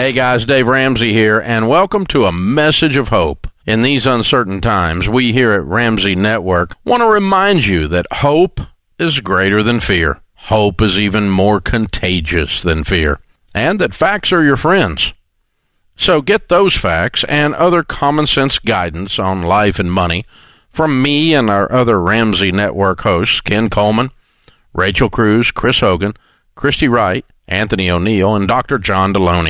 Hey guys, Dave Ramsey here, and welcome to a message of hope. In these uncertain times, we here at Ramsey Network want to remind you that hope is greater than fear. Hope is even more contagious than fear, and that facts are your friends. So get those facts and other common sense guidance on life and money from me and our other Ramsey Network hosts, Ken Coleman, Rachel Cruze, Chris Hogan, Christy Wright, Anthony ONeal, and Dr. John Delony.